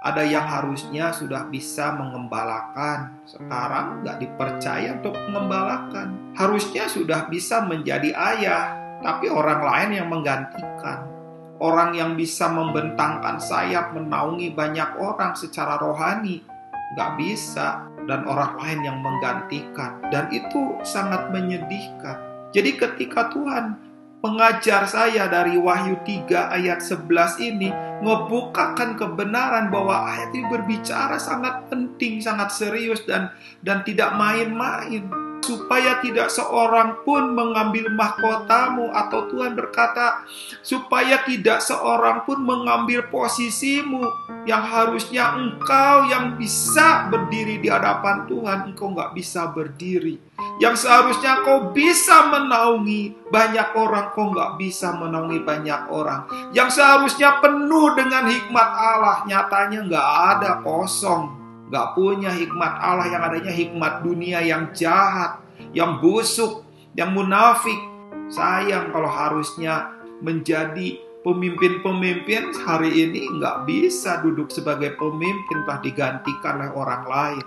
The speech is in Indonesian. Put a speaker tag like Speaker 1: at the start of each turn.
Speaker 1: Ada yang harusnya sudah bisa mengembalakan, sekarang nggak dipercaya untuk mengembalakan. Harusnya sudah bisa menjadi ayah, tapi orang lain yang menggantikan. Orang yang bisa membentangkan sayap menaungi banyak orang secara rohani, nggak bisa. Dan orang lain yang menggantikan. Dan itu sangat menyedihkan. Jadi ketika Tuhan pengajar saya dari Wahyu 3 ayat 11 ini ngebukakan kebenaran bahwa ayat ini berbicara sangat penting, sangat serius dan dan tidak main-main supaya tidak seorang pun mengambil mahkotamu atau Tuhan berkata supaya tidak seorang pun mengambil posisimu yang harusnya engkau yang bisa berdiri di hadapan Tuhan engkau nggak bisa berdiri yang seharusnya kau bisa menaungi banyak orang, kau nggak bisa menaungi banyak orang. Yang seharusnya penuh dengan hikmat Allah, nyatanya nggak ada kosong. Nggak punya hikmat Allah yang adanya hikmat dunia yang jahat, yang busuk, yang munafik. Sayang kalau harusnya menjadi pemimpin-pemimpin hari ini nggak bisa duduk sebagai pemimpin telah digantikan oleh orang lain.